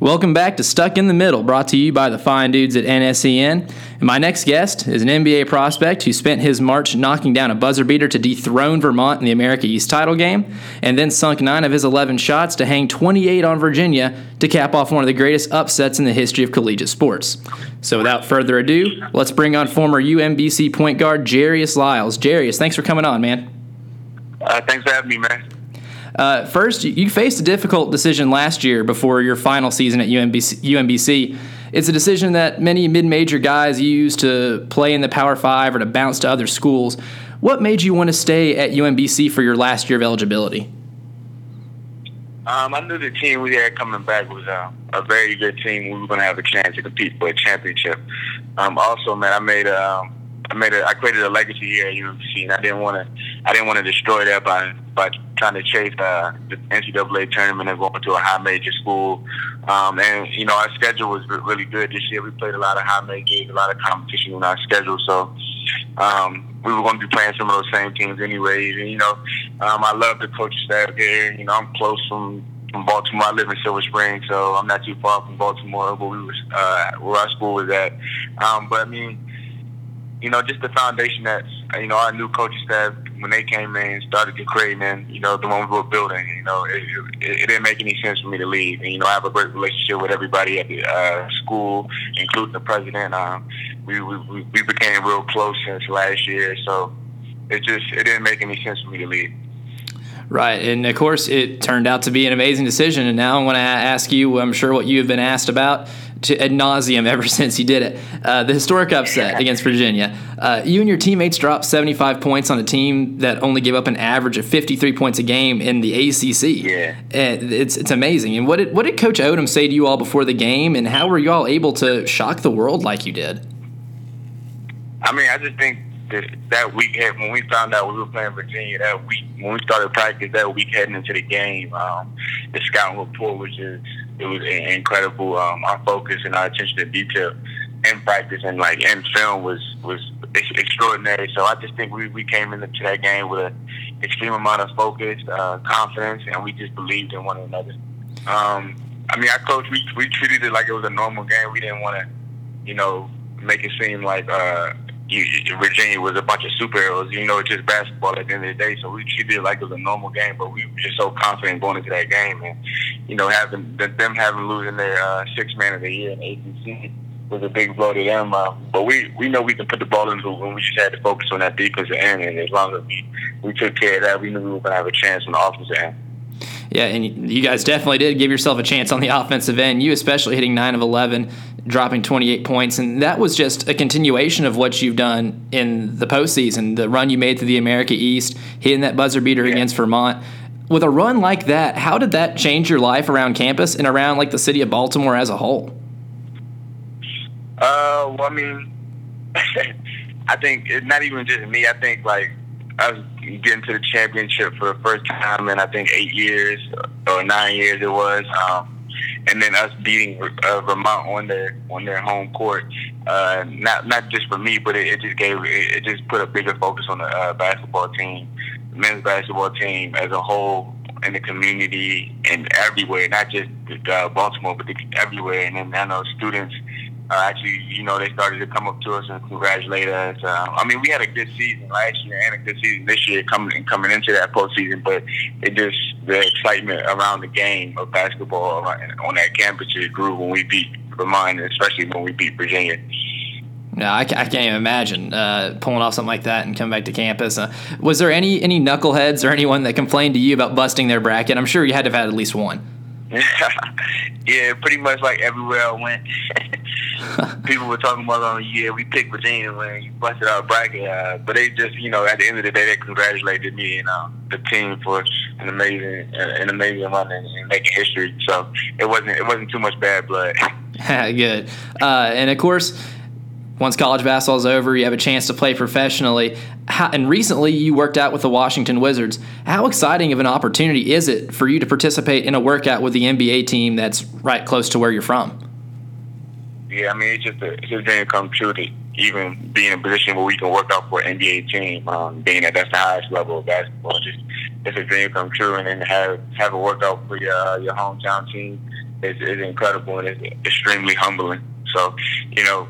Welcome back to Stuck in the Middle, brought to you by the fine dudes at NSEN. And my next guest is an NBA prospect who spent his March knocking down a buzzer beater to dethrone Vermont in the America East title game, and then sunk nine of his 11 shots to hang 28 on Virginia to cap off one of the greatest upsets in the history of collegiate sports. So without further ado, let's bring on former UMBC point guard Jarius Lyles. Jarius, thanks for coming on, man. Uh, thanks for having me, man. Uh, first, you faced a difficult decision last year before your final season at UMBC. UMBC. It's a decision that many mid-major guys use to play in the Power Five or to bounce to other schools. What made you want to stay at UMBC for your last year of eligibility? Um, I knew the team we had coming back was uh, a very good team. We were going to have a chance to compete for a championship. Um, also, man, I made a um, made a, I created a legacy here at UMBC, and I didn't want to, I didn't want to destroy that by by trying to chase uh, the NCAA tournament and going to a high major school. Um, and you know, our schedule was really good this year. We played a lot of high major games, a lot of competition in our schedule. So um, we were going to be playing some of those same teams anyways. And you know, um, I love the coaching staff here. You know, I'm close from from Baltimore. I live in Silver Spring, so I'm not too far from Baltimore, where we was uh, where our school was at. Um, but I mean you know, just the foundation that, you know, our new coaching staff, when they came in started create, man, you know, the one we were building, you know, it, it, it, didn't make any sense for me to leave. And, you know, I have a great relationship with everybody at the uh, school, including the president. Um, we, we, we became real close since last year. So it just, it didn't make any sense for me to leave. Right. And of course, it turned out to be an amazing decision. And now I want to ask you, I'm sure what you have been asked about to ad nauseum ever since you did it. Uh, the historic upset against Virginia. Uh, you and your teammates dropped 75 points on a team that only gave up an average of 53 points a game in the ACC. Yeah, and it's it's amazing. And what did what did Coach Odom say to you all before the game? And how were you all able to shock the world like you did? I mean, I just think that, week when we found out we were playing Virginia that week when we started practice that week heading into the game, um, the scouting report was just it was incredible. Um, our focus and our attention to detail in practice and like in film was was extraordinary. So I just think we, we came into that game with an extreme amount of focus, uh, confidence, and we just believed in one another. Um, I mean, our coach we we treated it like it was a normal game. We didn't want to, you know, make it seem like uh, you, Virginia was a bunch of superheroes. You know, it's just basketball at the end of the day. So we treated it like it was a normal game, but we were just so confident going into that game. And, you know, having them having losing their uh, six man of the year in ACC was a big blow to them. Uh, but we, we know we can put the ball in the hoop, and we just had to focus on that defensive end. And as long as we, we took care of that, we knew we were going to have a chance on the offensive end. Yeah, and you guys definitely did give yourself a chance on the offensive end. You especially hitting 9 of 11, dropping 28 points. And that was just a continuation of what you've done in the postseason, the run you made to the America East, hitting that buzzer beater yeah. against Vermont. With a run like that, how did that change your life around campus and around like the city of Baltimore as a whole? Uh, well, I mean, I think it's not even just me. I think like us getting to the championship for the first time in I think eight years or nine years it was. Um, and then us beating uh, Vermont on their on their home court. Uh, not not just for me, but it, it just gave it, it, just put a bigger focus on the uh, basketball team, men's basketball team as a whole in the community and everywhere, not just uh, Baltimore, but everywhere. And then I know students uh, actually, you know, they started to come up to us and congratulate us. Uh, I mean, we had a good season last year and a good season this year coming coming into that postseason, but it just the excitement around the game of basketball on that campus just grew when we beat Vermont, especially when we beat Virginia. No, I, I can't even imagine uh, pulling off something like that and coming back to campus. Uh, was there any any knuckleheads or anyone that complained to you about busting their bracket? I'm sure you had to have had at least one. yeah, pretty much like everywhere I went. people were talking about, oh, yeah, we picked Virginia when you busted our bracket. Uh, but they just, you know, at the end of the day, they congratulated me and uh, the team for an amazing, uh, an amazing run and, and making history. So it wasn't, it wasn't too much bad blood. Good. Uh, and of course, once college basketball is over, you have a chance to play professionally. How, and recently, you worked out with the Washington Wizards. How exciting of an opportunity is it for you to participate in a workout with the NBA team that's right close to where you're from? Yeah, I mean, it's just a, it's a dream come true to even be in a position where we can work out for an NBA team. Um, being that that's the highest level of basketball, just it's a dream come true. And then have have a workout for your uh, your hometown team. is, is incredible and it's extremely humbling. So, you know,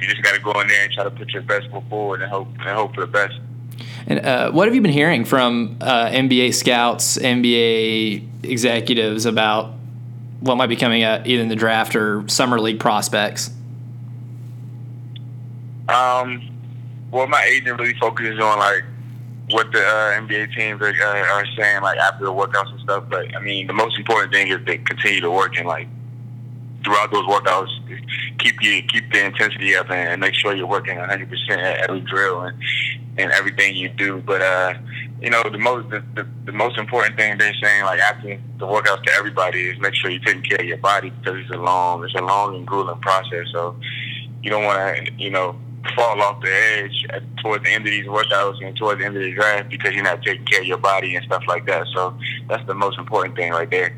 you just got to go in there and try to put your best foot forward and hope and hope for the best. And uh, what have you been hearing from uh, NBA scouts, NBA executives about what might be coming up either in the draft or summer league prospects? Um, well, my agent really focuses on like what the uh, NBA teams are, uh, are saying like after the workouts and stuff. But I mean, the most important thing is they continue to work and like throughout those workouts, keep you keep the intensity up and make sure you're working 100 percent at every drill and and everything you do. But uh, you know, the most the, the, the most important thing they're saying like after the workouts to everybody is make sure you're taking care of your body because it's a long it's a long and grueling process. So you don't want to you know fall off the edge at, towards the end of these workouts and towards the end of the draft because you're not taking care of your body and stuff like that. So that's the most important thing right there.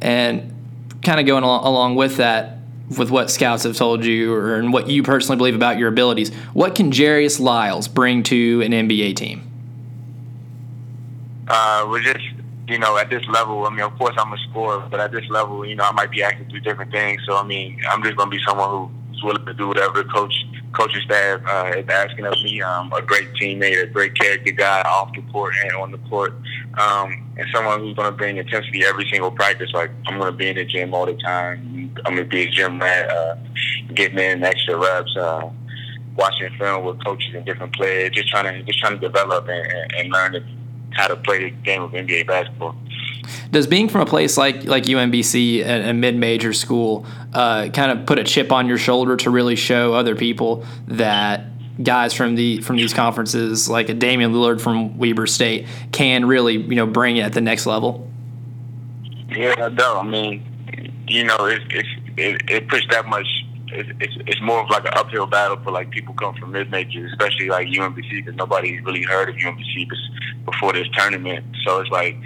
And kind of going along, with that, with what scouts have told you or and what you personally believe about your abilities, what can Jarius Lyles bring to an NBA team? Uh, we're just, you know, at this level, I mean, of course I'm a scorer, but at this level, you know, I might be acting through different things. So, I mean, I'm just going to be someone who's willing to do whatever coach coaching staff uh, is asking of me. Um, a great teammate, a great character guy off the court and on the court, um, and someone who's going to bring intensity every single practice. Like I'm going to be in the gym all the time. I'm going to be a gym rat, uh, getting in extra reps. Uh, watching film with coaches and different players, just trying to just trying to develop and, and learn how to play the game of NBA basketball. Does being from a place like like UMBC, a, a mid major school, uh, kind of put a chip on your shoulder to really show other people that guys from the from these conferences, like a Damian Lillard from Weber State, can really you know bring it at the next level? Yeah, I do. I mean, you know, it's it, it pushed that much it's, it's, it's more of like an uphill battle for like people come from mid majors, especially like UMBC, because nobody really heard of UMBC before this tournament. So it's like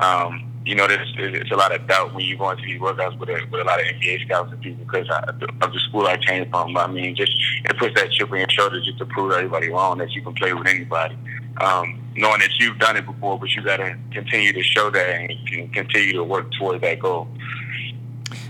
um, you know, there's, it's a lot of doubt when you go into these workouts with a, with a lot of NBA scouts and people because of the school I came from. I mean, just it puts that chip on your shoulder just to prove everybody wrong that you can play with anybody. Um, knowing that you've done it before, but you got to continue to show that and continue to work towards that goal.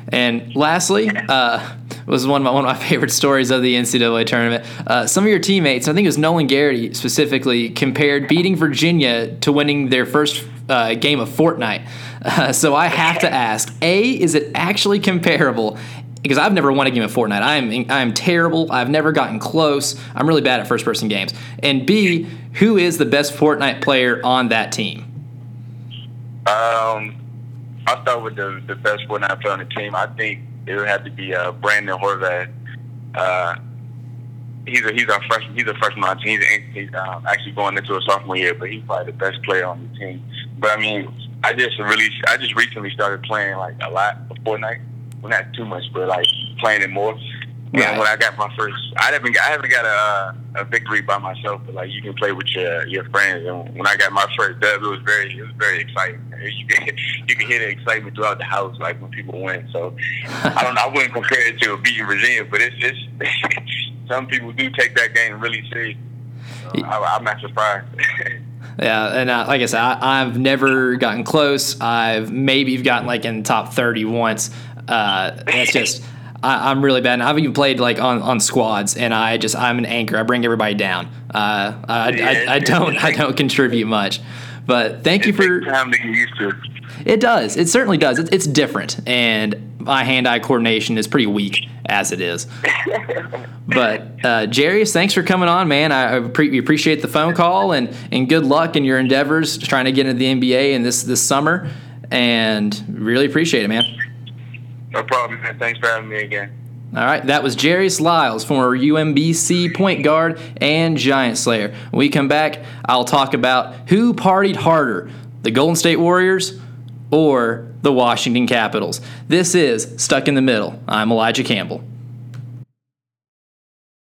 And lastly, uh, was one of my, one of my favorite stories of the NCAA tournament. Uh, some of your teammates, I think it was Nolan Gerrity specifically, compared beating Virginia to winning their first uh, game of Fortnite. Uh, so I have to ask: A, is it actually comparable? Because I've never won a game of Fortnite. I'm I'm terrible. I've never gotten close. I'm really bad at first person games. And B, who is the best Fortnite player on that team? Um, I'll start with the the best Fortnite player on the team. I think it would have to be uh, Brandon Horvath. Uh, he's a he's a freshman. He's a freshman on team. He's, he's um, actually going into a sophomore year, but he's probably the best player on the team. But I mean, I just really, I just recently started playing like a lot of Fortnite. Well, not too much, but like playing it more. Yeah. When I got my first, I haven't, I haven't got a, a victory by myself, but like you can play with your your friends. And when I got my first dub, it was very, it was very exciting. You can, you can hear the excitement throughout the house, like when people win. So I don't know, I wouldn't compare it to a beating Virginia, but it's just some people do take that game really serious. So I, I'm not surprised. Yeah, and uh, like I said, I, have never gotten close. I've maybe gotten like in top thirty once. Uh, it's just I, am really bad. And I've even played like on, on squads, and I just I'm an anchor. I bring everybody down. Uh, I, I, I, don't I don't contribute much. But thank it you for time to get used to. It does. It certainly does. It's, it's different, and my hand-eye coordination is pretty weak as it is. but uh, Jarius, thanks for coming on, man. I, pre- appreciate the phone call and and good luck in your endeavors trying to get into the NBA in this this summer, and really appreciate it, man. No problem, man. Thanks for having me again. All right, that was Jarius Lyles, former UMBC point guard and Giant Slayer. When we come back, I'll talk about who partied harder, the Golden State Warriors or the Washington Capitals. This is Stuck in the Middle. I'm Elijah Campbell.